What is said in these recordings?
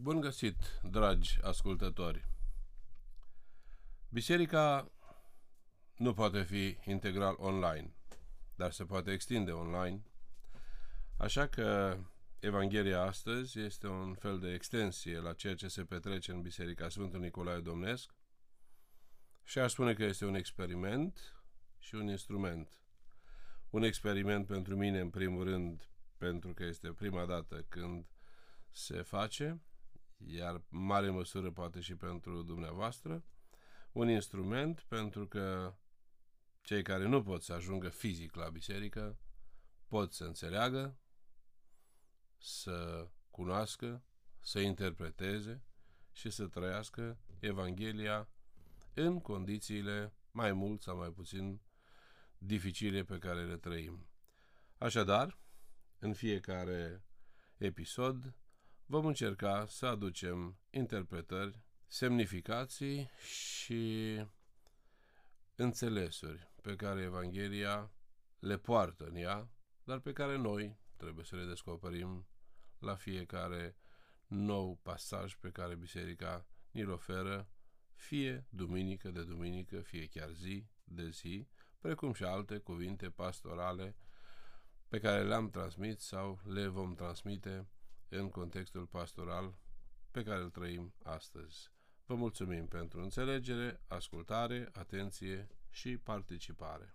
Bun găsit, dragi ascultători! Biserica nu poate fi integral online, dar se poate extinde online. Așa că Evanghelia astăzi este un fel de extensie la ceea ce se petrece în Biserica Sfântul Nicolae Domnesc și aș spune că este un experiment și un instrument. Un experiment pentru mine, în primul rând, pentru că este prima dată când se face, iar în mare măsură poate și pentru dumneavoastră, un instrument pentru că cei care nu pot să ajungă fizic la biserică pot să înțeleagă, să cunoască, să interpreteze și să trăiască Evanghelia în condițiile mai mult sau mai puțin dificile pe care le trăim. Așadar, în fiecare episod vom încerca să aducem interpretări, semnificații și înțelesuri pe care Evanghelia le poartă în ea, dar pe care noi trebuie să le descoperim la fiecare nou pasaj pe care Biserica ni-l oferă, fie duminică de duminică, fie chiar zi de zi, precum și alte cuvinte pastorale pe care le-am transmit sau le vom transmite în contextul pastoral pe care îl trăim astăzi. Vă mulțumim pentru înțelegere, ascultare, atenție și participare.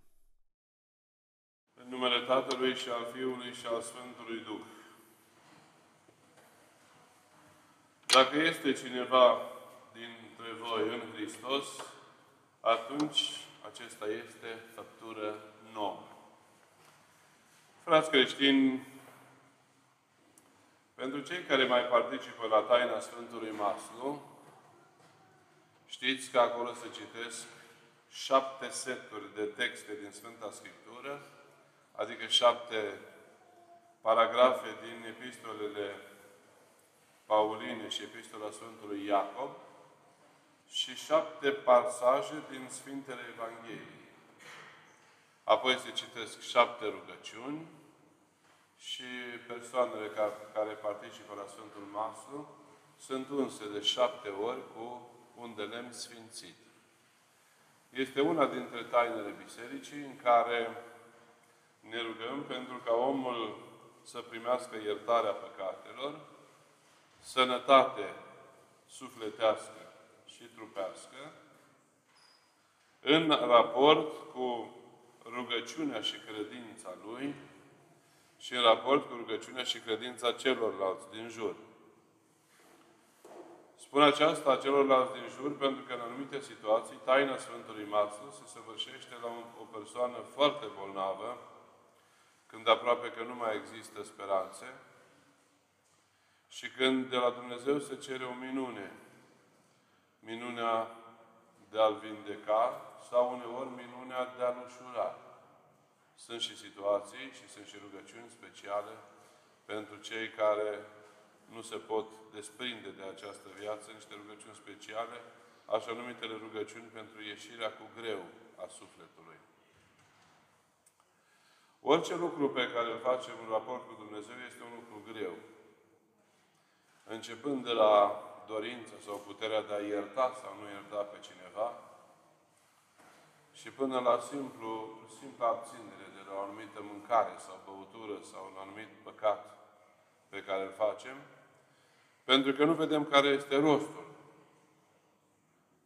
În numele Tatălui și al Fiului și al Sfântului Duh. Dacă este cineva dintre voi în Hristos, atunci acesta este făptură nouă. Frați creștini, pentru cei care mai participă la taina Sfântului Maslu, știți că acolo se citesc șapte seturi de texte din Sfânta Scriptură, adică șapte paragrafe din epistolele Pauline și epistola Sfântului Iacob și șapte pasaje din Sfintele Evangheliei. Apoi se citesc șapte rugăciuni, și persoanele care participă la Sfântul Maslu sunt unse de șapte ori cu un de lemn sfințit. Este una dintre tainele bisericii în care ne rugăm pentru ca omul să primească iertarea păcatelor, sănătate sufletească și trupească, în raport cu rugăciunea și credința lui, și în raport cu rugăciunea și credința celorlalți din jur. Spun aceasta celorlalți din jur pentru că în anumite situații taina Sfântului Maslu se săvârșește la o persoană foarte bolnavă, când aproape că nu mai există speranțe și când de la Dumnezeu se cere o minune. Minunea de a-l vindeca sau uneori minunea de a-l ușura. Sunt și situații și sunt și rugăciuni speciale pentru cei care nu se pot desprinde de această viață, niște rugăciuni speciale, așa numitele rugăciuni pentru ieșirea cu greu a sufletului. Orice lucru pe care îl facem în raport cu Dumnezeu este un lucru greu. Începând de la dorința sau puterea de a ierta sau nu ierta pe cineva, și până la simplu, simpla abținere de la o anumită mâncare sau băutură sau un anumit păcat pe care îl facem, pentru că nu vedem care este rostul.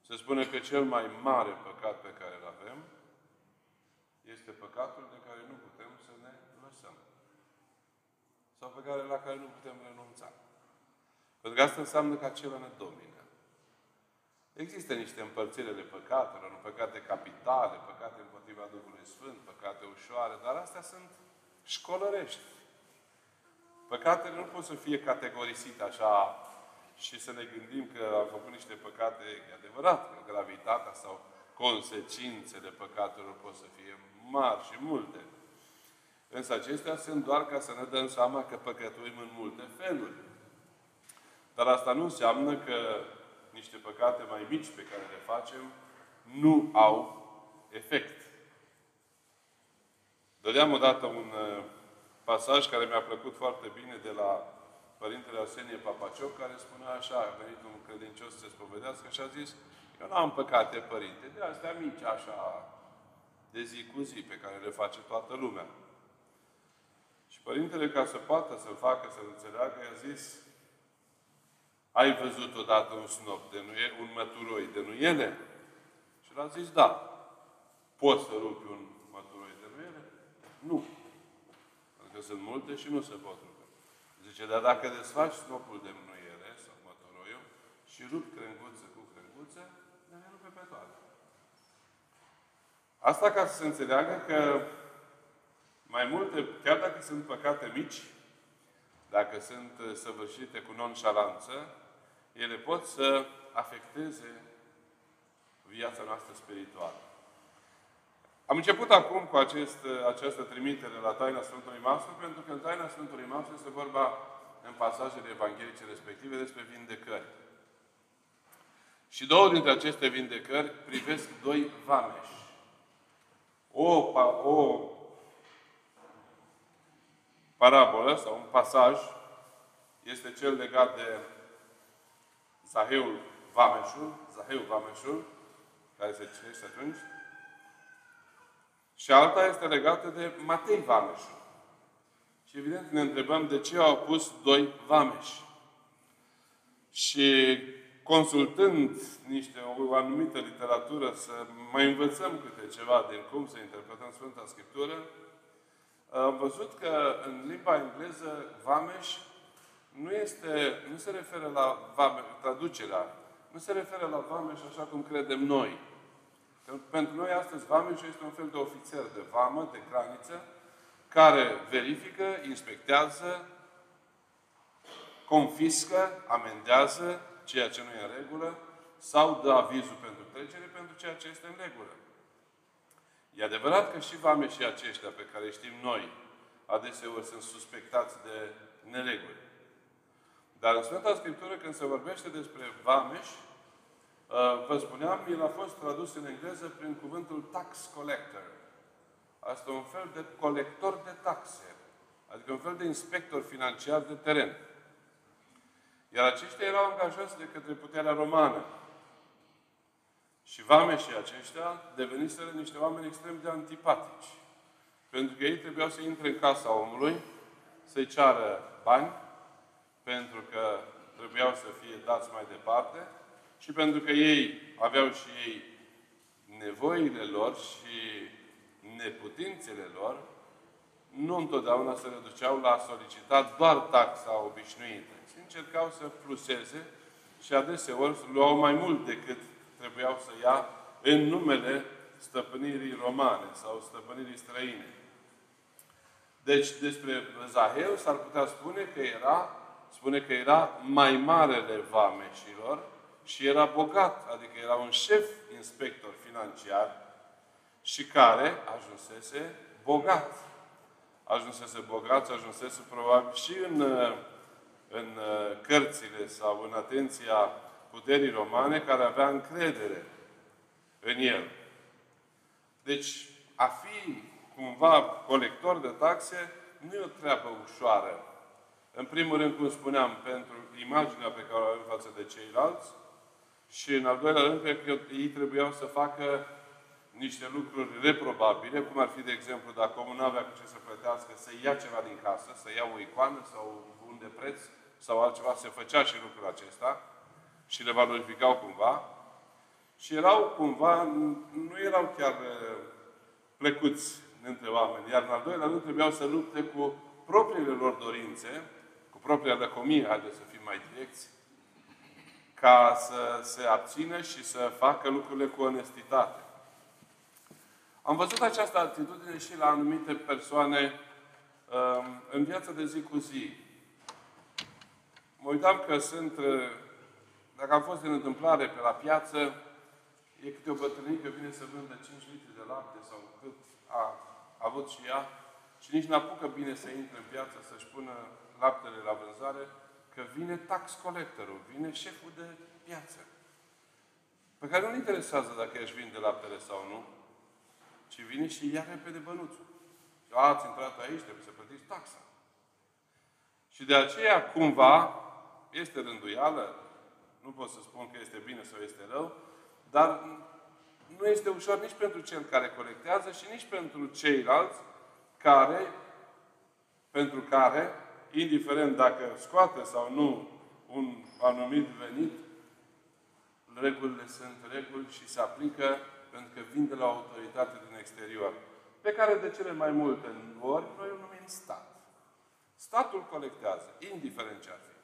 Se spune că cel mai mare păcat pe care îl avem este păcatul de care nu putem să ne lăsăm. Sau pe care, la care nu putem renunța. Pentru că asta înseamnă că acela ne domină. Există niște împărțiri de păcatelor, păcate capitale, păcate împotriva Duhului Sfânt, păcate ușoare, dar astea sunt școlărești. Păcatele nu pot să fie categorisite așa și să ne gândim că am făcut niște păcate, e adevărat, că gravitatea sau consecințele păcatelor pot să fie mari și multe. Însă acestea sunt doar ca să ne dăm seama că păcătuim în multe feluri. Dar asta nu înseamnă că niște păcate mai mici pe care le facem, nu au efect. Dădeam odată un uh, pasaj care mi-a plăcut foarte bine de la Părintele Arsenie Papacioc, care spunea așa, a venit un credincios să se spovedească și a zis, eu n-am păcate, Părinte, de astea mici, așa, de zi cu zi, pe care le face toată lumea. Și Părintele, ca să poată să-l facă, să-l înțeleagă, i-a zis, ai văzut odată un snop de nuiele, un măturoi de nuiele? Și l-a zis, da. Poți să rupi un măturoi de nuiele? Nu. Pentru că sunt multe și nu se pot rupe. Zice, dar dacă desfaci snopul de nuiele sau măturoiul și rupi crenguță cu crenguță, le rupe pe toate. Asta ca să se înțeleagă că mai multe, chiar dacă sunt păcate mici, dacă sunt uh, săvârșite cu nonșalanță, ele pot să afecteze viața noastră spirituală. Am început acum cu acest, uh, această trimitere la taina Sfântului Maslu, pentru că în taina Sfântului Maslu este vorba în pasajele evanghelice respective despre vindecări. Și două dintre aceste vindecări privesc doi vameși. O, o parabolă sau un pasaj este cel legat de Zaheul Vameșul, Zaheul Vameșul, care se citește atunci, și alta este legată de Matei Vameșul. Și evident ne întrebăm de ce au pus doi vameși. Și consultând niște, o anumită literatură, să mai învățăm câte ceva din cum să interpretăm Sfânta Scriptură, am văzut că în limba engleză vameș nu, este, nu se referă la vame, traducerea, nu se referă la vameș așa cum credem noi. Că pentru noi astăzi vameș este un fel de ofițer de vamă, de graniță, care verifică, inspectează, confiscă, amendează ceea ce nu e în regulă sau dă avizul pentru trecere pentru ceea ce este în regulă. E adevărat că și vameșii aceștia pe care știm noi, adeseori sunt suspectați de nereguli. Dar în Sfânta Scriptură, când se vorbește despre vameș, uh, vă spuneam, el a fost tradus în engleză prin cuvântul tax collector. Asta un fel de colector de taxe. Adică un fel de inspector financiar de teren. Iar aceștia erau angajați de către puterea romană. Și vameșii aceștia deveniseră niște oameni extrem de antipatici. Pentru că ei trebuiau să intre în casa omului, să-i ceară bani, pentru că trebuiau să fie dați mai departe și pentru că ei aveau și ei nevoile lor și neputințele lor, nu întotdeauna se reduceau la solicitat doar taxa obișnuită, ci încercau să pluseze și adeseori luau mai mult decât trebuiau să ia în numele stăpânirii romane sau stăpânirii străine. Deci, despre Zaheu s-ar putea spune că era, spune că era mai marele vameșilor și era bogat, adică era un șef inspector financiar și care ajunsese bogat. Ajunsese bogat, ajunsese probabil și în, în cărțile sau în atenția puterii romane care avea încredere în el. Deci, a fi cumva colector de taxe nu e o treabă ușoară. În primul rând, cum spuneam, pentru imaginea pe care o avem față de ceilalți și, în al doilea rând, pentru că ei trebuiau să facă niște lucruri reprobabile, cum ar fi, de exemplu, dacă omul nu avea cu ce să plătească, să ia ceva din casă, să ia o icoană sau un de preț sau altceva, se făcea și lucrul acesta și le valorificau cumva. Și erau cumva, nu erau chiar plecuți între oameni. Iar în al doilea rând trebuiau să lupte cu propriile lor dorințe, cu propria lăcomie, haideți să fim mai direcți, ca să se abțină și să facă lucrurile cu onestitate. Am văzut această atitudine și la anumite persoane um, în viața de zi cu zi. Mă uitam că sunt dacă am fost în întâmplare pe la piață, e câte o bătrânică vine să vândă 5 litri de lapte sau cât a avut și ea și nici n-apucă bine să intre în piață să-și pună laptele la vânzare, că vine tax collectorul, vine șeful de piață. Pe care nu-l interesează dacă ești vinde laptele sau nu, ci vine și ia repede bănuțul. A, ați intrat aici, trebuie să plătiți taxa. Și de aceea, cumva, este rânduială, nu pot să spun că este bine sau este rău, dar nu este ușor nici pentru cel care colectează și nici pentru ceilalți care, pentru care, indiferent dacă scoate sau nu un anumit venit, regulile sunt reguli și se aplică pentru că vin de la autoritate din exterior, pe care de cele mai multe ori noi o numim stat. Statul colectează, indiferent ce ar fi.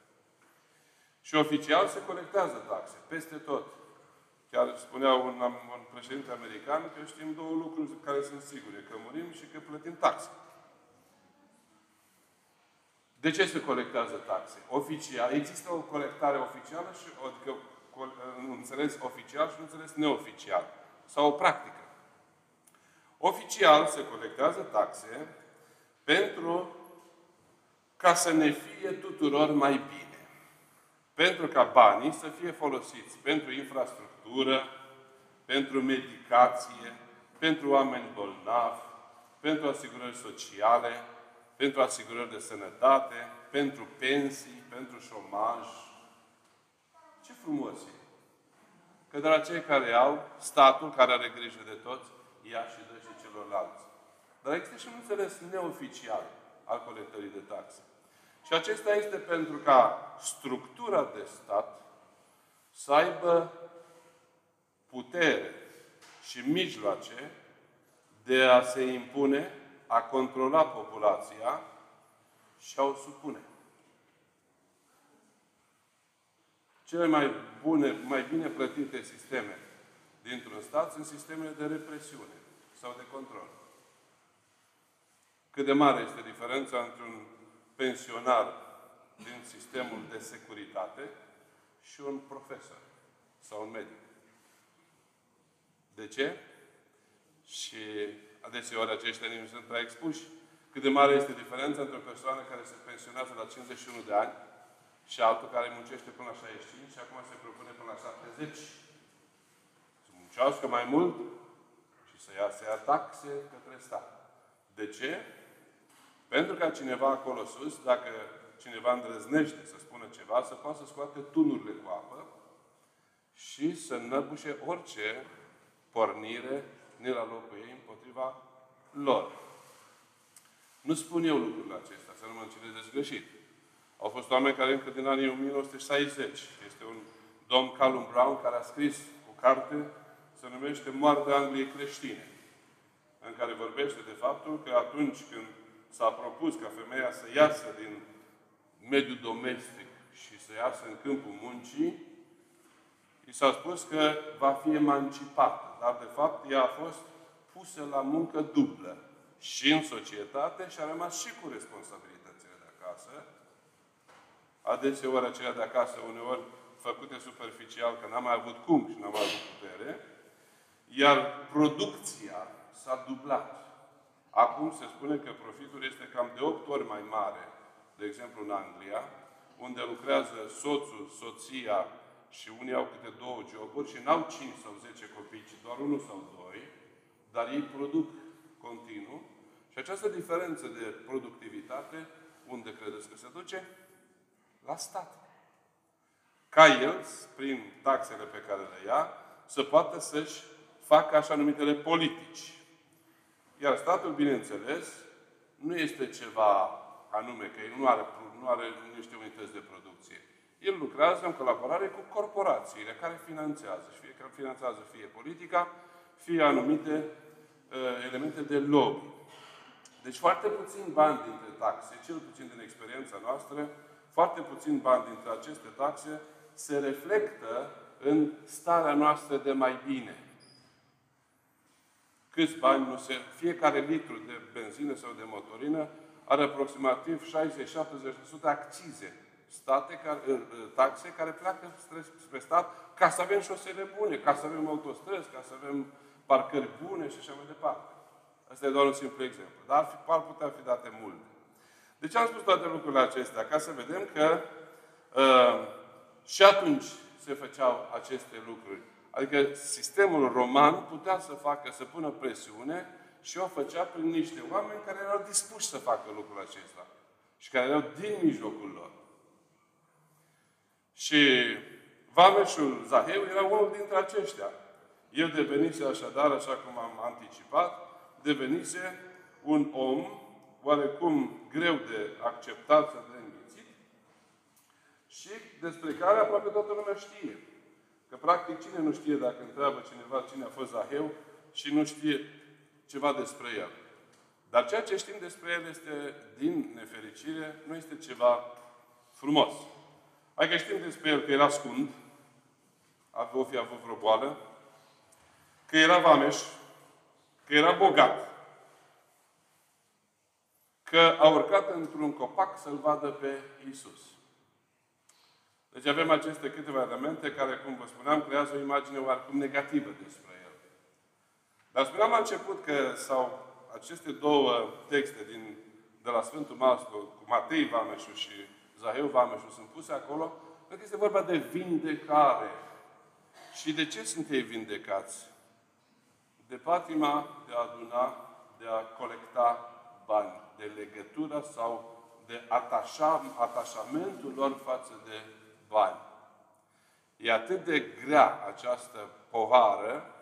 Și oficial se colectează taxe, peste tot. Chiar spunea un, un președinte american că știm două lucruri care sunt sigure, că murim și că plătim taxe. De ce se colectează taxe? Oficial. Există o colectare oficială și adică un înțeles oficial și un înțeles neoficial. Sau o practică. Oficial se colectează taxe pentru ca să ne fie tuturor mai bine. Pentru ca banii să fie folosiți pentru infrastructură, pentru medicație, pentru oameni bolnavi, pentru asigurări sociale, pentru asigurări de sănătate, pentru pensii, pentru șomaj. Ce frumos e! Că de la cei care au, statul care are grijă de toți, ia și dă și celorlalți. Dar există și un înțeles neoficial al colectării de taxe. Și acesta este pentru ca structura de stat să aibă putere și mijloace de a se impune, a controla populația și a o supune. Cele mai bune, mai bine plătite sisteme dintr-un stat sunt sistemele de represiune sau de control. Cât de mare este diferența între un pensionar din sistemul de securitate și un profesor sau un medic. De ce? Și adeseori aceștia nu sunt prea expuși. Cât de mare este diferența între o persoană care se pensionează la 51 de ani și altul care muncește până la 65 și acum se propune până la 70. Să muncească mai mult și să ia, să ia taxe către stat. De ce? Pentru ca cineva acolo sus, dacă cineva îndrăznește să spună ceva, să poată să scoate tunurile cu apă și să năbușe orice pornire ne la locul ei împotriva lor. Nu spun eu lucrurile acestea, să nu mă înțelegeți greșit. Au fost oameni care încă din anii 1960, este un domn Callum Brown care a scris o carte, se numește Moartea Angliei creștine, în care vorbește de faptul că atunci când s-a propus ca femeia să iasă din mediul domestic și să iasă în câmpul muncii, i s-a spus că va fi emancipată. Dar, de fapt, ea a fost pusă la muncă dublă și în societate și a rămas și cu responsabilitățile de acasă. Adeseori acelea de acasă, uneori făcute superficial, că n-am mai avut cum și n-am mai avut putere, iar producția s-a dublat. Acum se spune că profitul este cam de 8 ori mai mare, de exemplu în Anglia, unde lucrează soțul, soția și unii au câte două joburi și n-au 5 sau 10 copii, ci doar unul sau doi, dar ei produc continuu. Și această diferență de productivitate, unde credeți că se duce? La stat. Ca el, prin taxele pe care le ia, să poată să-și facă așa numitele politici. Iar statul, bineînțeles, nu este ceva anume, că el nu are, nu are niște unități de producție. El lucrează în colaborare cu corporațiile care finanțează. Și fie că finanțează fie politica, fie anumite uh, elemente de lobby. Deci foarte puțin bani dintre taxe, cel puțin din experiența noastră, foarte puțin bani dintre aceste taxe se reflectă în starea noastră de mai bine câți bani nu se... Fiecare litru de benzină sau de motorină are aproximativ 60-70% accize, state care, ă, ă, taxe care pleacă spre stat ca să avem șosele bune, ca să avem autostrăzi, ca să avem parcări bune și așa mai departe. Asta e doar un simplu exemplu. Dar ar, fi, ar putea fi date multe. De ce am spus toate lucrurile acestea? Ca să vedem că uh, și atunci se făceau aceste lucruri. Adică sistemul roman putea să facă, să pună presiune și o făcea prin niște oameni care erau dispuși să facă lucrul acesta. și care erau din mijlocul lor. Și Vameșul Zaheu era unul dintre aceștia. El devenise așadar, așa cum am anticipat, devenise un om oarecum greu de acceptat sau de înghițit și despre care aproape toată lumea știe. Că practic cine nu știe dacă întreabă cineva cine a fost Zaheu și nu știe ceva despre el. Dar ceea ce știm despre el este, din nefericire, nu este ceva frumos. Adică știm despre el că era scund, avea fi avut vreo boală, că era vameș, că era bogat, că a urcat într-un copac să-L vadă pe Isus. Deci avem aceste câteva elemente care, cum vă spuneam, creează o imagine oarecum negativă despre El. Dar spuneam la început că sau aceste două texte din, de la Sfântul Mastru, cu Matei Vameșu și Zaheu Vameșu, sunt puse acolo, pentru că este vorba de vindecare. Și de ce sunt ei vindecați? De patima de a aduna, de a colecta bani, de legătura sau de atașa, atașamentul lor față de bani. E atât de grea această povară,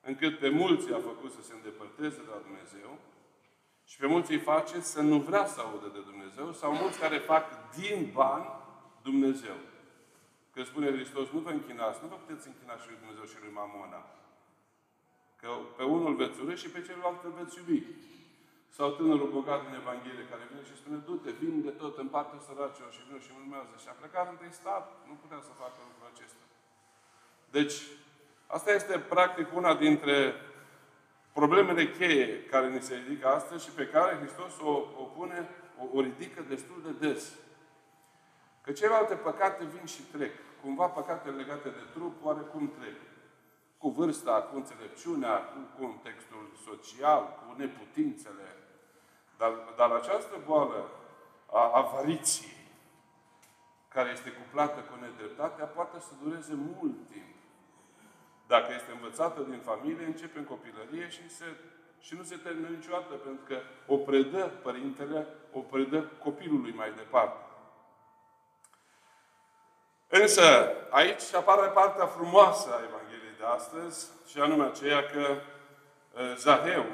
încât pe mulți a făcut să se îndepărteze de la Dumnezeu și pe mulți îi face să nu vrea să audă de Dumnezeu sau mulți care fac din bani Dumnezeu. Că spune Hristos, nu vă închinați, nu vă puteți închina și lui Dumnezeu și lui Mamona. Că pe unul veți urâ și pe celălalt îl veți iubi. Sau tânărul bogat din Evanghelie care vine și spune, du-te, vinde tot, în parte săracilor și vine și urmează. Și a plecat întâi stat, nu putea să facă lucrul acesta. Deci, asta este practic una dintre problemele cheie care ni se ridică astăzi și pe care Hristos o, o pune, o, o ridică destul de des. Că celelalte păcate vin și trec. Cumva păcatele legate de trup, oarecum trec. Cu vârsta, cu înțelepciunea, cu contextul social, cu neputințele. Dar, dar această boală a avariției, care este cuplată cu nedreptatea, poate să dureze mult timp. Dacă este învățată din familie, începe în copilărie și, se, și nu se termină niciodată, pentru că o predă părintele, o predă copilului mai departe. Însă, aici apare partea frumoasă a Evangheliei de astăzi, și anume aceea că Zaheu,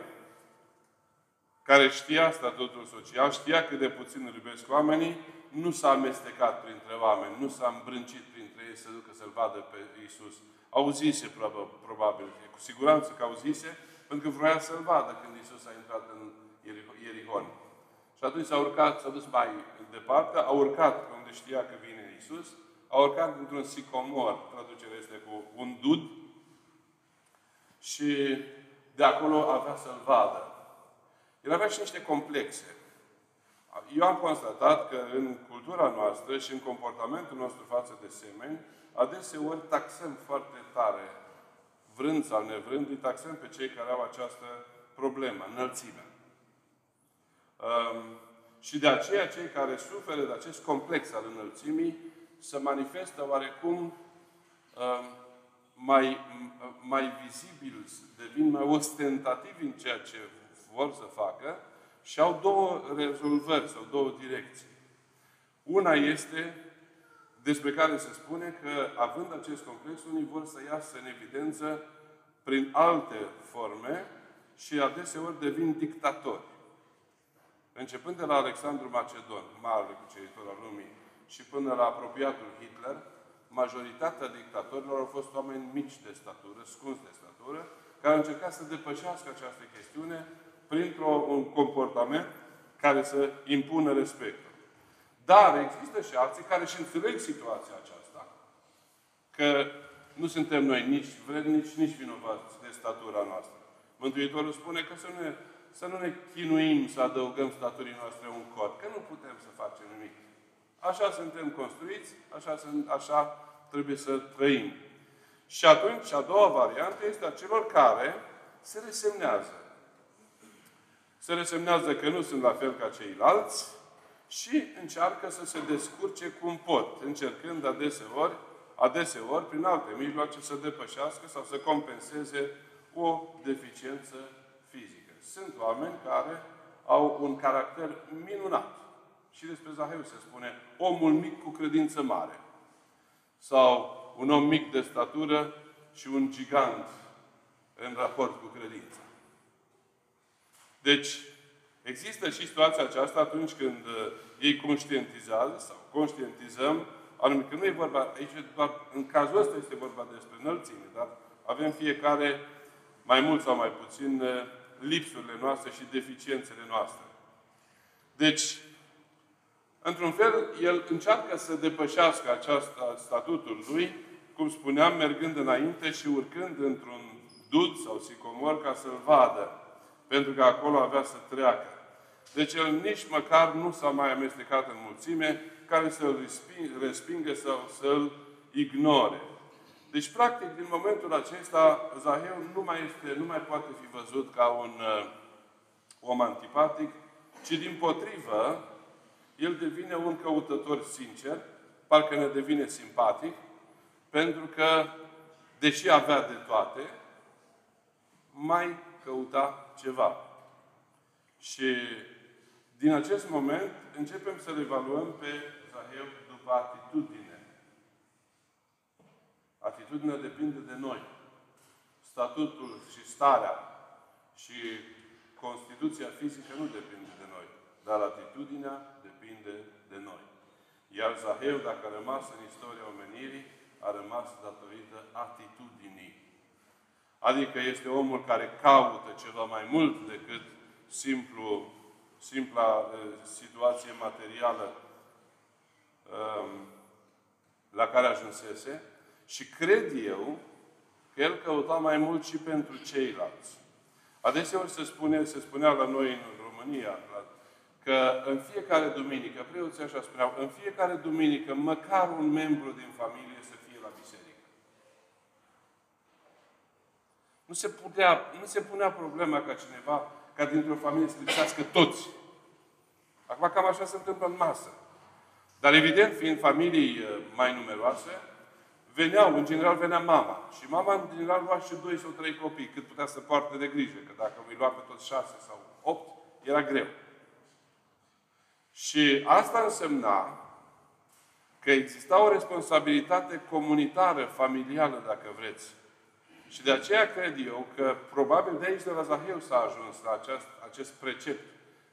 care știa statutul social, știa cât de puțin îl iubesc oamenii, nu s-a amestecat printre oameni, nu s-a îmbrâncit printre ei să ducă să-L vadă pe Iisus. Auzise, probabil, cu siguranță că auzise, pentru că vroia să-L vadă când Iisus a intrat în Ierihon. Și atunci s-a urcat, s-a dus mai departe, a urcat pe unde știa că vine Iisus, a urcat într-un sicomor, traducerea este cu un dud, și de acolo avea să-L vadă. El avea și niște complexe. Eu am constatat că în cultura noastră și în comportamentul nostru față de semeni, adeseori taxăm foarte tare, vrând sau nevrând, îi taxăm pe cei care au această problemă, înălțimea. Um, și de aceea cei care suferă de acest complex al înălțimii se manifestă oarecum um, mai, mai vizibil, devin mai ostentativi în ceea ce vor să facă și au două rezolvări sau două direcții. Una este despre care se spune că, având acest complex, unii vor să iasă în evidență prin alte forme și adeseori devin dictatori. Începând de la Alexandru Macedon, mare cuceritor al lumii, și până la apropiatul Hitler, majoritatea dictatorilor au fost oameni mici de statură, scunți de statură, care au încercat să depășească această chestiune printr-un comportament care să impună respectul. Dar există și alții care și înțeleg situația aceasta, că nu suntem noi nici vrednici, nici vinovați de statura noastră. Mântuitorul spune că să, ne, să nu ne chinuim să adăugăm staturii noastre un cod, că nu putem să facem nimic. Așa suntem construiți, așa, sunt, așa trebuie să trăim. Și atunci, a doua variantă este a celor care se resemnează. Se resemnează că nu sunt la fel ca ceilalți și încearcă să se descurce cum pot, încercând adeseori, adeseori, prin alte mijloace, să depășească sau să compenseze o deficiență fizică. Sunt oameni care au un caracter minunat Și despre Zaheu se spune omul mic cu credință mare. Sau un om mic de statură și un gigant în raport cu credința. Deci, există și situația aceasta atunci când uh, ei conștientizează sau conștientizăm anume că nu e vorba, aici doar, în cazul ăsta este vorba despre înălțime, dar avem fiecare, mai mult sau mai puțin, uh, lipsurile noastre și deficiențele noastre. Deci, într-un fel, el încearcă să depășească aceasta statutul lui, cum spuneam, mergând înainte și urcând într-un dud sau sicomor ca să-l vadă, pentru că acolo avea să treacă. Deci el nici măcar nu s-a mai amestecat în mulțime care să-l respingă sau să-l ignore. Deci, practic, din momentul acesta, Zaheu nu mai, este, nu mai poate fi văzut ca un uh, om antipatic, ci din potrivă, el devine un căutător sincer, parcă ne devine simpatic, pentru că, deși avea de toate, mai căuta ceva. Și din acest moment începem să-l evaluăm pe Zaheu după atitudine. Atitudinea depinde de noi. Statutul și starea și Constituția fizică nu depinde de noi, dar atitudinea depinde de noi. Iar Zaheu, dacă a rămas în istoria omenirii, a rămas datorită atitudinii. Adică este omul care caută ceva mai mult decât simplu, simpla uh, situație materială um, la care ajunsese și cred eu că el căuta mai mult și pentru ceilalți. Adeseori se, spune, se spunea la noi în România că în fiecare duminică, preoții așa spuneau, în fiecare duminică, măcar un membru din familie să fie la biserică. Nu se, putea, nu se punea problema ca cineva, ca dintr-o familie să lipsească toți. Acum cam așa se întâmplă în masă. Dar evident, fiind familii uh, mai numeroase, veneau, în general venea mama. Și mama, în general, lua și doi sau trei copii, cât putea să poarte de grijă. Că dacă îi lua pe toți șase sau opt, era greu. Și asta însemna că exista o responsabilitate comunitară, familială, dacă vreți. Și de aceea cred eu că probabil de aici de la Zaheu s-a ajuns la acest, acest precept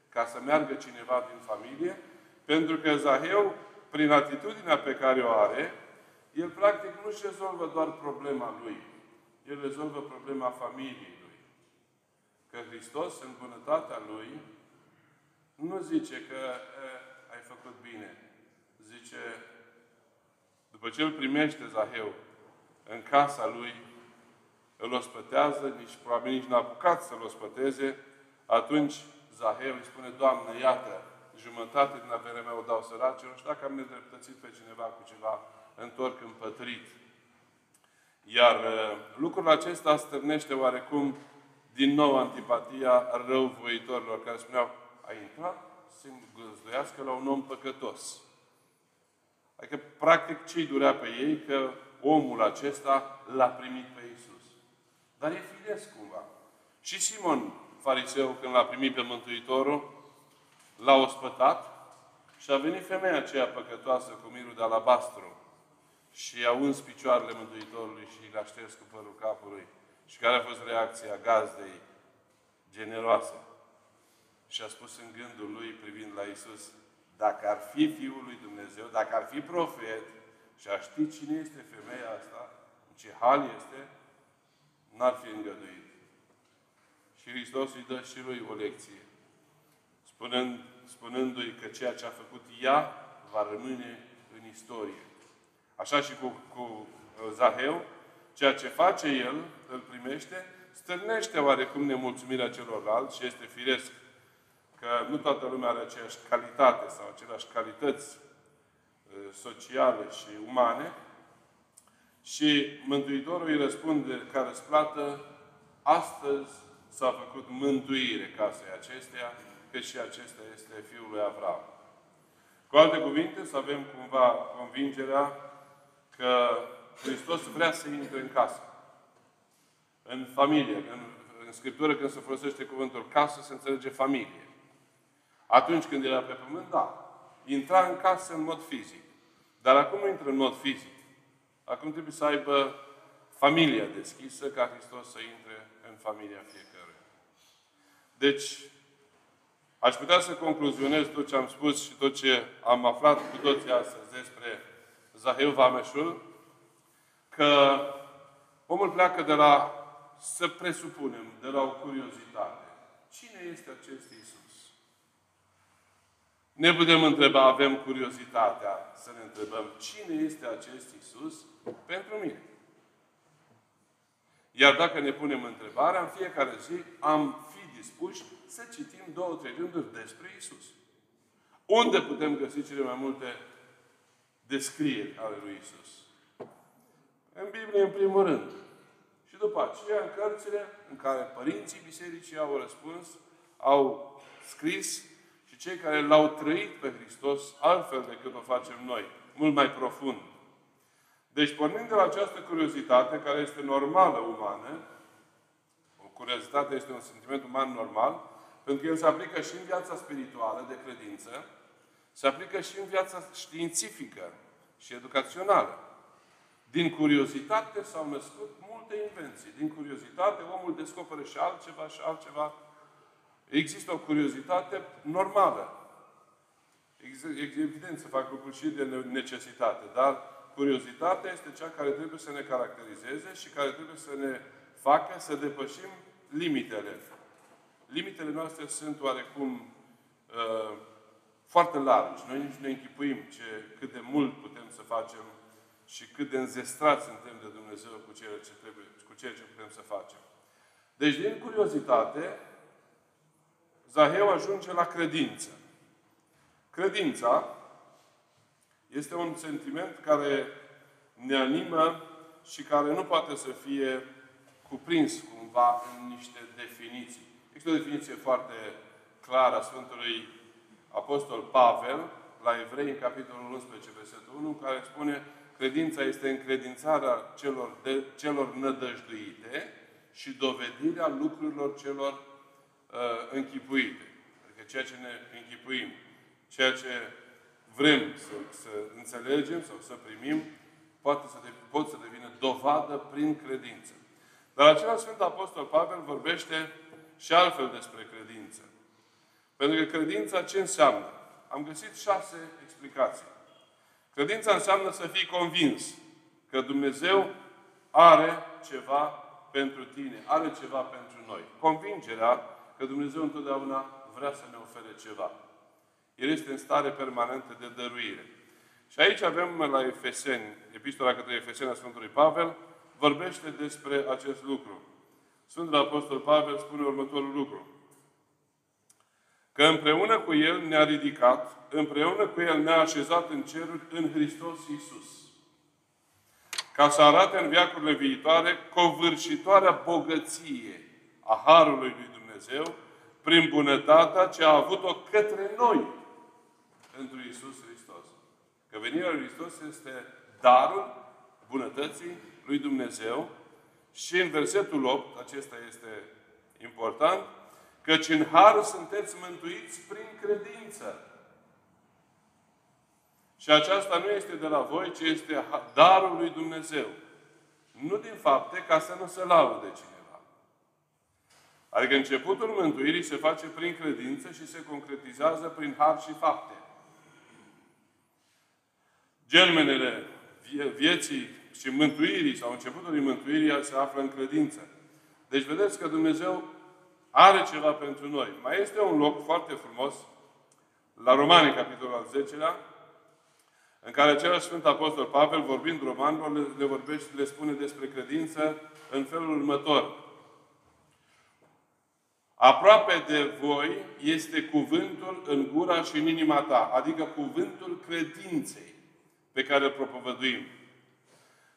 ca să meargă cineva din familie, pentru că Zaheu, prin atitudinea pe care o are, el practic nu-și rezolvă doar problema lui. El rezolvă problema familiei lui. Că Hristos, în bunătatea lui, nu zice că e, ai făcut bine. Zice, după ce îl primește Zaheu în casa lui, îl ospătează, nici probabil nici n-a apucat să-l ospăteze, atunci Zaheu îi spune, Doamne, iată, jumătate din averea mea o dau săracilor și dacă am nedreptățit pe cineva cu ceva, întorc împătrit. Iar uh, lucrul acesta stârnește oarecum din nou antipatia răuvoitorilor care spuneau, a intrat să găzduiască la un om păcătos. Adică, practic, ce durea pe ei? Că omul acesta l-a primit pe Isus. Dar e firesc cumva. Și Simon, fariseu, când l-a primit pe Mântuitorul, l-a ospătat și a venit femeia aceea păcătoasă cu mirul de alabastru și a uns picioarele Mântuitorului și le-a șters cu părul capului. Și care a fost reacția gazdei generoase? Și a spus în gândul lui, privind la Isus, dacă ar fi Fiul lui Dumnezeu, dacă ar fi profet și a ști cine este femeia asta, în ce hal este, n-ar fi îngăduit. Și Hristos îi dă și lui o lecție, spunând, spunându-i că ceea ce a făcut ea va rămâne în istorie. Așa și cu, cu Zaheu, ceea ce face el, îl primește, stârnește oarecum nemulțumirea celorlalți și este firesc că nu toată lumea are aceeași calitate sau aceleași calități sociale și umane. Și Mântuitorul îi răspunde ca răsplată, astăzi s-a făcut mântuire casei acesteia, că și acesta este Fiul lui Avram. Cu alte cuvinte, să avem cumva convingerea că Hristos vrea să intre în casă. În familie. În, în Scriptură, când se folosește cuvântul casă, se înțelege familie. Atunci când era pe pământ, da. intra în casă în mod fizic. Dar acum nu intră în mod fizic. Acum trebuie să aibă familia deschisă ca Hristos să intre în familia fiecăruia. Deci, aș putea să concluzionez tot ce am spus și tot ce am aflat cu toții astăzi despre Zaheu Vameșul, că omul pleacă de la, să presupunem, de la o curiozitate. Cine este acest Isus? Ne putem întreba, avem curiozitatea să ne întrebăm, cine este acest Isus pentru mine? Iar dacă ne punem întrebarea, în fiecare zi am fi dispuși să citim două, trei rânduri despre Isus. Unde putem găsi cele mai multe descrieri ale lui Isus? În Biblie, în primul rând. Și după aceea, în cărțile în care părinții bisericii au răspuns, au scris și cei care l-au trăit pe Hristos altfel decât o facem noi, mult mai profund. Deci, pornind de la această curiozitate, care este normală umană, o curiozitate este un sentiment uman normal, pentru că el se aplică și în viața spirituală de credință, se aplică și în viața științifică și educațională. Din curiozitate s-au născut multe invenții. Din curiozitate omul descoperă și altceva și altceva. Există o curiozitate normală. Evident, să fac lucruri și de necesitate, dar curiozitatea este cea care trebuie să ne caracterizeze și care trebuie să ne facă să depășim limitele. Limitele noastre sunt oarecum uh, foarte largi. Noi nici ne închipuim ce, cât de mult putem să facem și cât de înzestrați suntem de Dumnezeu cu ceea ce, trebuie, cu ceea ce putem să facem. Deci, din curiozitate, Zaheu ajunge la credință. Credința este un sentiment care ne animă și care nu poate să fie cuprins cumva în niște definiții. Este o definiție foarte clară a Sfântului Apostol Pavel la Evrei, în capitolul 11, versetul 1, care spune Credința este încredințarea celor, de, celor nădăjduite și dovedirea lucrurilor celor uh, închipuite. Adică ceea ce ne închipuim, ceea ce vrem să, să înțelegem sau să primim, poate să de, pot să devină dovadă prin credință. Dar același Sfânt Apostol Pavel vorbește și altfel despre credință. Pentru că credința ce înseamnă? Am găsit șase explicații. Credința înseamnă să fii convins că Dumnezeu are ceva pentru tine, are ceva pentru noi. Convingerea că Dumnezeu întotdeauna vrea să ne ofere ceva. El este în stare permanentă de dăruire. Și aici avem la Efeseni, Epistola către Efeseni a Sfântului Pavel, vorbește despre acest lucru. Sfântul Apostol Pavel spune următorul lucru. Că împreună cu El ne-a ridicat, împreună cu El ne-a așezat în ceruri în Hristos Iisus. Ca să arate în viacurile viitoare covârșitoarea bogăție a Harului lui Dumnezeu prin bunătatea ce a avut-o către noi pentru Iisus Hristos. Că venirea lui Hristos este darul bunătății lui Dumnezeu și în versetul 8, acesta este important, Căci în har sunteți mântuiți prin credință. Și aceasta nu este de la voi, ci este darul lui Dumnezeu. Nu din fapte, ca să nu se laude cineva. Adică începutul mântuirii se face prin credință și se concretizează prin har și fapte. Germenele vieții și mântuirii sau începutul mântuirii se află în credință. Deci vedeți că Dumnezeu are ceva pentru noi. Mai este un loc foarte frumos, la Romani, capitolul al 10-lea, în care același Sfânt Apostol Pavel, vorbind romanilor, le, le vorbește, le spune despre credință în felul următor. Aproape de voi este cuvântul în gura și în inima ta, adică cuvântul credinței pe care îl propovăduim.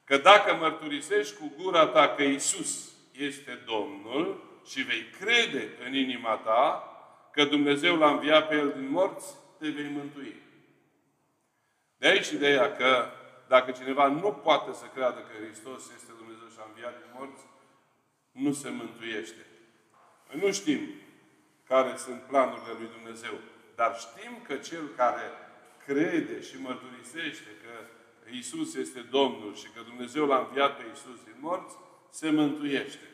Că dacă mărturisești cu gura ta că Isus este Domnul și vei crede în inima ta că Dumnezeu l-a înviat pe El din morți, te vei mântui. De aici ideea că dacă cineva nu poate să creadă că Hristos este Dumnezeu și a înviat din morți, nu se mântuiește. Noi nu știm care sunt planurile lui Dumnezeu, dar știm că cel care crede și mărturisește că Isus este Domnul și că Dumnezeu l-a înviat pe Isus din morți, se mântuiește.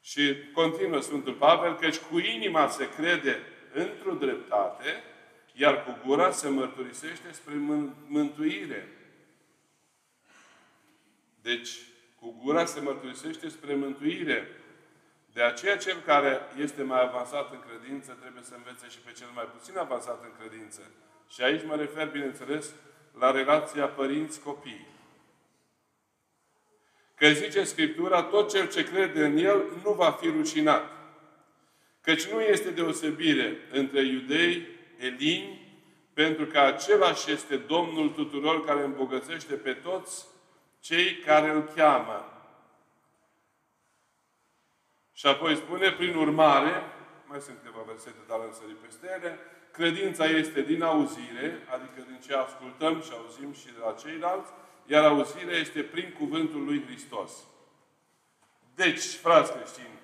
Și continuă Sfântul Pavel, căci cu inima se crede într-o dreptate, iar cu gura se mărturisește spre mântuire. Deci, cu gura se mărturisește spre mântuire. De aceea, cel care este mai avansat în credință trebuie să învețe și pe cel mai puțin avansat în credință. Și aici mă refer, bineînțeles, la relația părinți-copii. Că zice Scriptura, tot cel ce crede în El nu va fi rușinat. Căci nu este deosebire între iudei, elini, pentru că același este Domnul tuturor care îmbogățește pe toți cei care îl cheamă. Și apoi spune, prin urmare, mai sunt câteva versete, dar am sărit peste ele, credința este din auzire, adică din ce ascultăm și auzim și de la ceilalți, iar auzirea este prin cuvântul lui Hristos. Deci, frați creștini,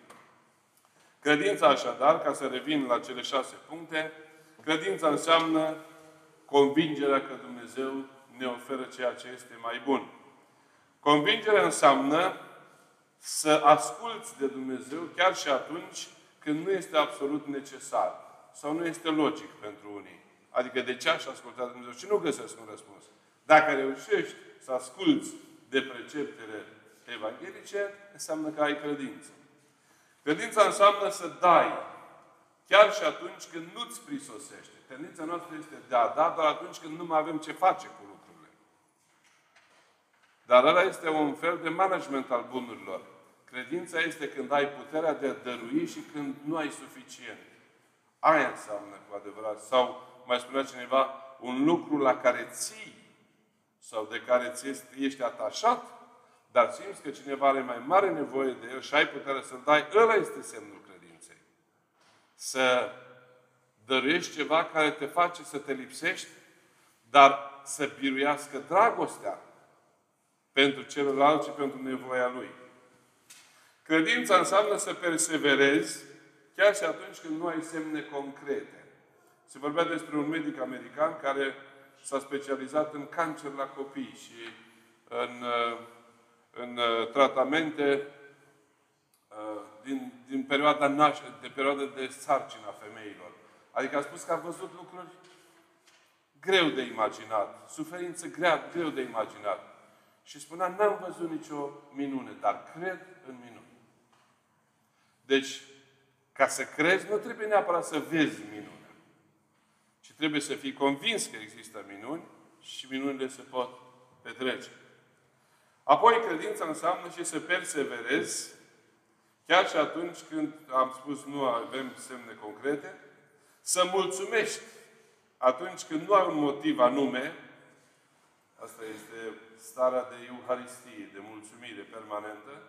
credința așadar, ca să revin la cele șase puncte, credința înseamnă convingerea că Dumnezeu ne oferă ceea ce este mai bun. Convingerea înseamnă să asculți de Dumnezeu chiar și atunci când nu este absolut necesar sau nu este logic pentru unii. Adică de ce aș asculta de Dumnezeu? Și nu găsesc un răspuns. Dacă reușești să asculți de preceptele evanghelice, înseamnă că ai credință. Credința înseamnă să dai, chiar și atunci când nu-ți prisosește. Tendința noastră este de a da doar atunci când nu mai avem ce face cu lucrurile. Dar ăla este un fel de management al bunurilor. Credința este când ai puterea de a dărui și când nu ai suficient. Aia înseamnă cu adevărat. Sau, mai spunea cineva, un lucru la care ții sau de care ți ești atașat, dar simți că cineva are mai mare nevoie de el și ai puterea să-l dai, ăla este semnul credinței. Să dăruiești ceva care te face să te lipsești, dar să biruiască dragostea pentru celălalt și pentru nevoia lui. Credința înseamnă să perseverezi chiar și atunci când nu ai semne concrete. Se vorbea despre un medic american care s-a specializat în cancer la copii și în, în tratamente uh, din, din perioada naș- de perioada de sarcină a femeilor. Adică a spus că a văzut lucruri greu de imaginat, suferință grea, greu de imaginat. Și spunea, n-am văzut nicio minune, dar cred în minune. Deci, ca să crezi, nu trebuie neapărat să vezi minune ci trebuie să fii convins că există minuni și minunile se pot petrece. Apoi, credința înseamnă și să perseverezi, chiar și atunci când am spus nu avem semne concrete, să mulțumești atunci când nu ai un motiv anume, asta este starea de Euharistie, de mulțumire permanentă,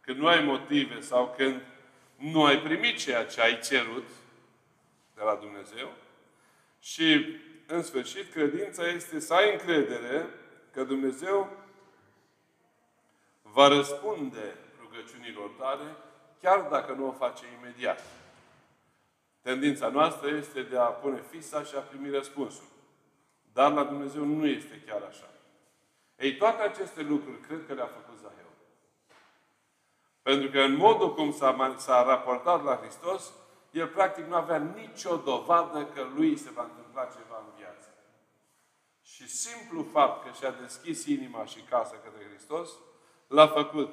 când nu ai motive sau când nu ai primit ceea ce ai cerut de la Dumnezeu, și, în sfârșit, credința este să ai încredere că Dumnezeu va răspunde rugăciunilor tale, chiar dacă nu o face imediat. Tendința noastră este de a pune fisa și a primi răspunsul. Dar la Dumnezeu nu este chiar așa. Ei, toate aceste lucruri cred că le-a făcut Zaheu. Pentru că în modul cum s-a, s-a raportat la Hristos, el practic nu avea nicio dovadă că lui se va întâmpla ceva în viață. Și simplu fapt că și-a deschis inima și casa către Hristos, l-a făcut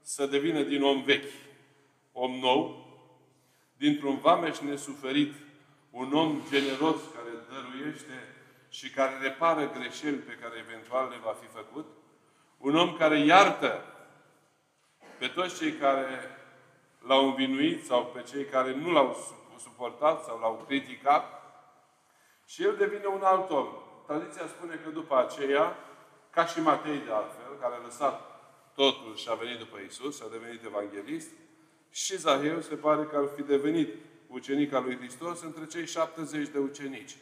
să devină din om vechi, om nou, dintr-un vameș nesuferit, un om generos care dăruiește și care repară greșeli pe care eventual le va fi făcut, un om care iartă pe toți cei care l-au învinuit sau pe cei care nu l-au suportat sau l-au criticat și el devine un alt om. Tradiția spune că după aceea, ca și Matei de altfel, care a lăsat totul și a venit după Isus și a devenit evanghelist, și Zaheu se pare că ar fi devenit ucenic al lui Hristos între cei 70 de ucenici.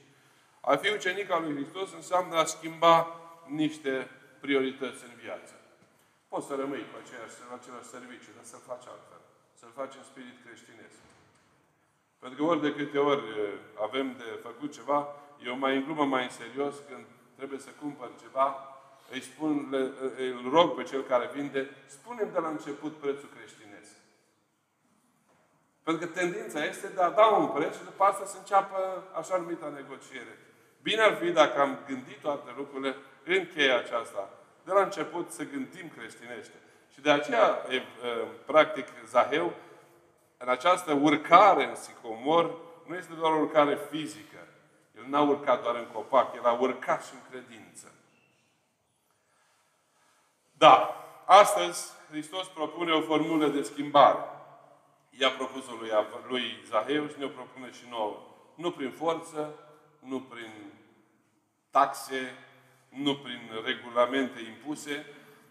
A fi ucenic al lui Hristos înseamnă a schimba niște priorități în viață. Poți să rămâi cu aceeași, același serviciu, dar să faci altfel să-l facem spirit creștinesc. Pentru că ori de câte ori avem de făcut ceva, eu mai în glumă, mai în serios, când trebuie să cumpăr ceva, îi spun, le, îl rog pe cel care vinde, spune de la început prețul creștinesc. Pentru că tendința este de a da un preț și după asta să înceapă așa numita negociere. Bine ar fi dacă am gândit toate lucrurile în cheia aceasta. De la început să gândim creștinește. Și de aceea, practic, Zaheu, în această urcare în sicomor, nu este doar o urcare fizică. El n-a urcat doar în copac, el a urcat și în credință. Da, astăzi Hristos propune o formulă de schimbare. I-a propus-o lui, lui Zaheu și ne-o propune și nouă. Nu prin forță, nu prin taxe, nu prin regulamente impuse,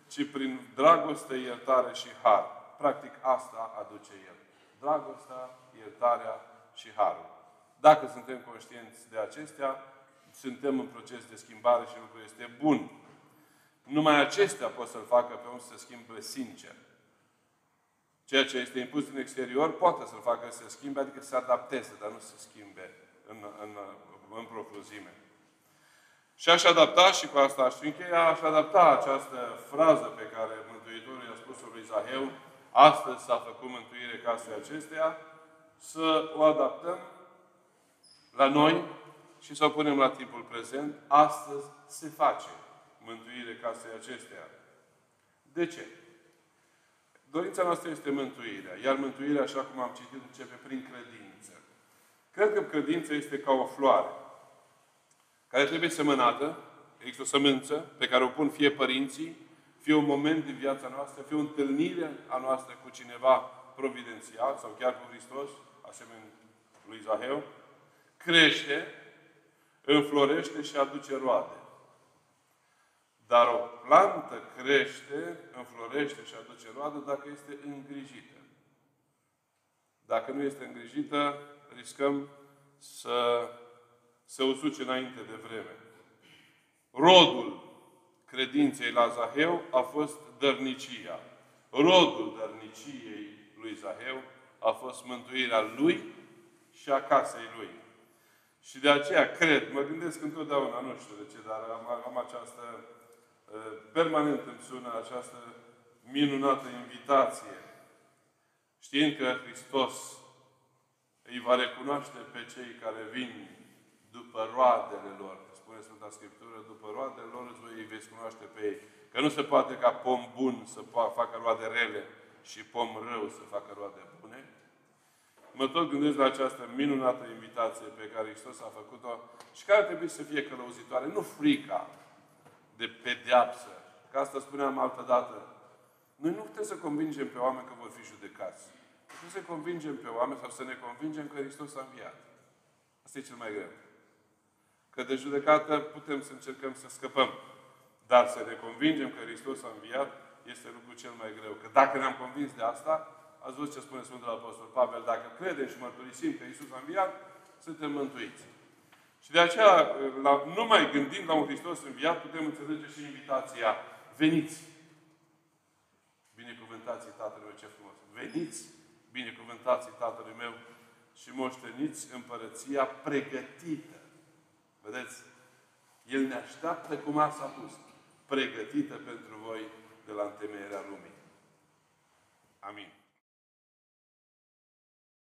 ci prin dragoste, iertare și har. Practic asta aduce El. Dragostea, iertarea și harul. Dacă suntem conștienți de acestea, suntem în proces de schimbare și lucrul este bun. Numai acestea pot să-l facă pe om să se schimbe sincer. Ceea ce este impus din exterior poate să-l facă să se schimbe, adică să se adapteze, dar nu să se schimbe în, în, în profunzime. Și aș adapta, și cu asta aș încheia, aș adapta această frază pe care Mântuitorul i-a spus-o lui Zaheu, astăzi s-a făcut mântuire casei acesteia, să o adaptăm la noi și să o punem la timpul prezent. Astăzi se face mântuire casei acesteia. De ce? Dorința noastră este mântuirea. Iar mântuirea, așa cum am citit, începe prin credință. Cred că credința este ca o floare care trebuie semănată. Există o sămânță pe care o pun fie părinții, fie un moment din viața noastră, fie o întâlnire a noastră cu cineva providențial sau chiar cu Hristos, asemenea lui Zaheu, crește, înflorește și aduce roade. Dar o plantă crește, înflorește și aduce roadă dacă este îngrijită. Dacă nu este îngrijită, riscăm să se usuce înainte de vreme. Rodul credinței la Zaheu a fost dărnicia. Rodul dărniciei lui Zaheu a fost mântuirea lui și a casei lui. Și de aceea cred, mă gândesc întotdeauna, nu știu de ce, dar am, am această, uh, permanent îmi sună această minunată invitație. Știind că Hristos îi va recunoaște pe cei care vin după roadele lor. Spune Sfânta Scriptură, după roadele lor îți veți cunoaște pe ei. Că nu se poate ca pom bun să facă roade rele și pom rău să facă roade bune. Mă tot gândesc la această minunată invitație pe care Hristos a făcut-o și care trebuie să fie călăuzitoare. Nu frica de pedeapsă. Că asta spuneam altă dată. Noi nu putem să convingem pe oameni că vor fi judecați. Trebuie să convingem pe oameni sau să ne convingem că Hristos a înviat. Asta e cel mai greu. Că de judecată putem să încercăm să scăpăm. Dar să ne convingem că Hristos a înviat este lucrul cel mai greu. Că dacă ne-am convins de asta, ați văzut ce spune Sfântul Apostol Pavel, dacă credem și mărturisim că Isus a înviat, suntem mântuiți. Și de aceea, la, numai gândind la un Hristos înviat, putem înțelege și invitația. Veniți! Binecuvântați Tatălui meu, ce frumos! Veniți! Binecuvântați Tatălui meu și moșteniți împărăția pregătită Vedeți? El ne așteaptă cum a s-a pus. Pregătită pentru voi de la întemeierea lumii. Amin.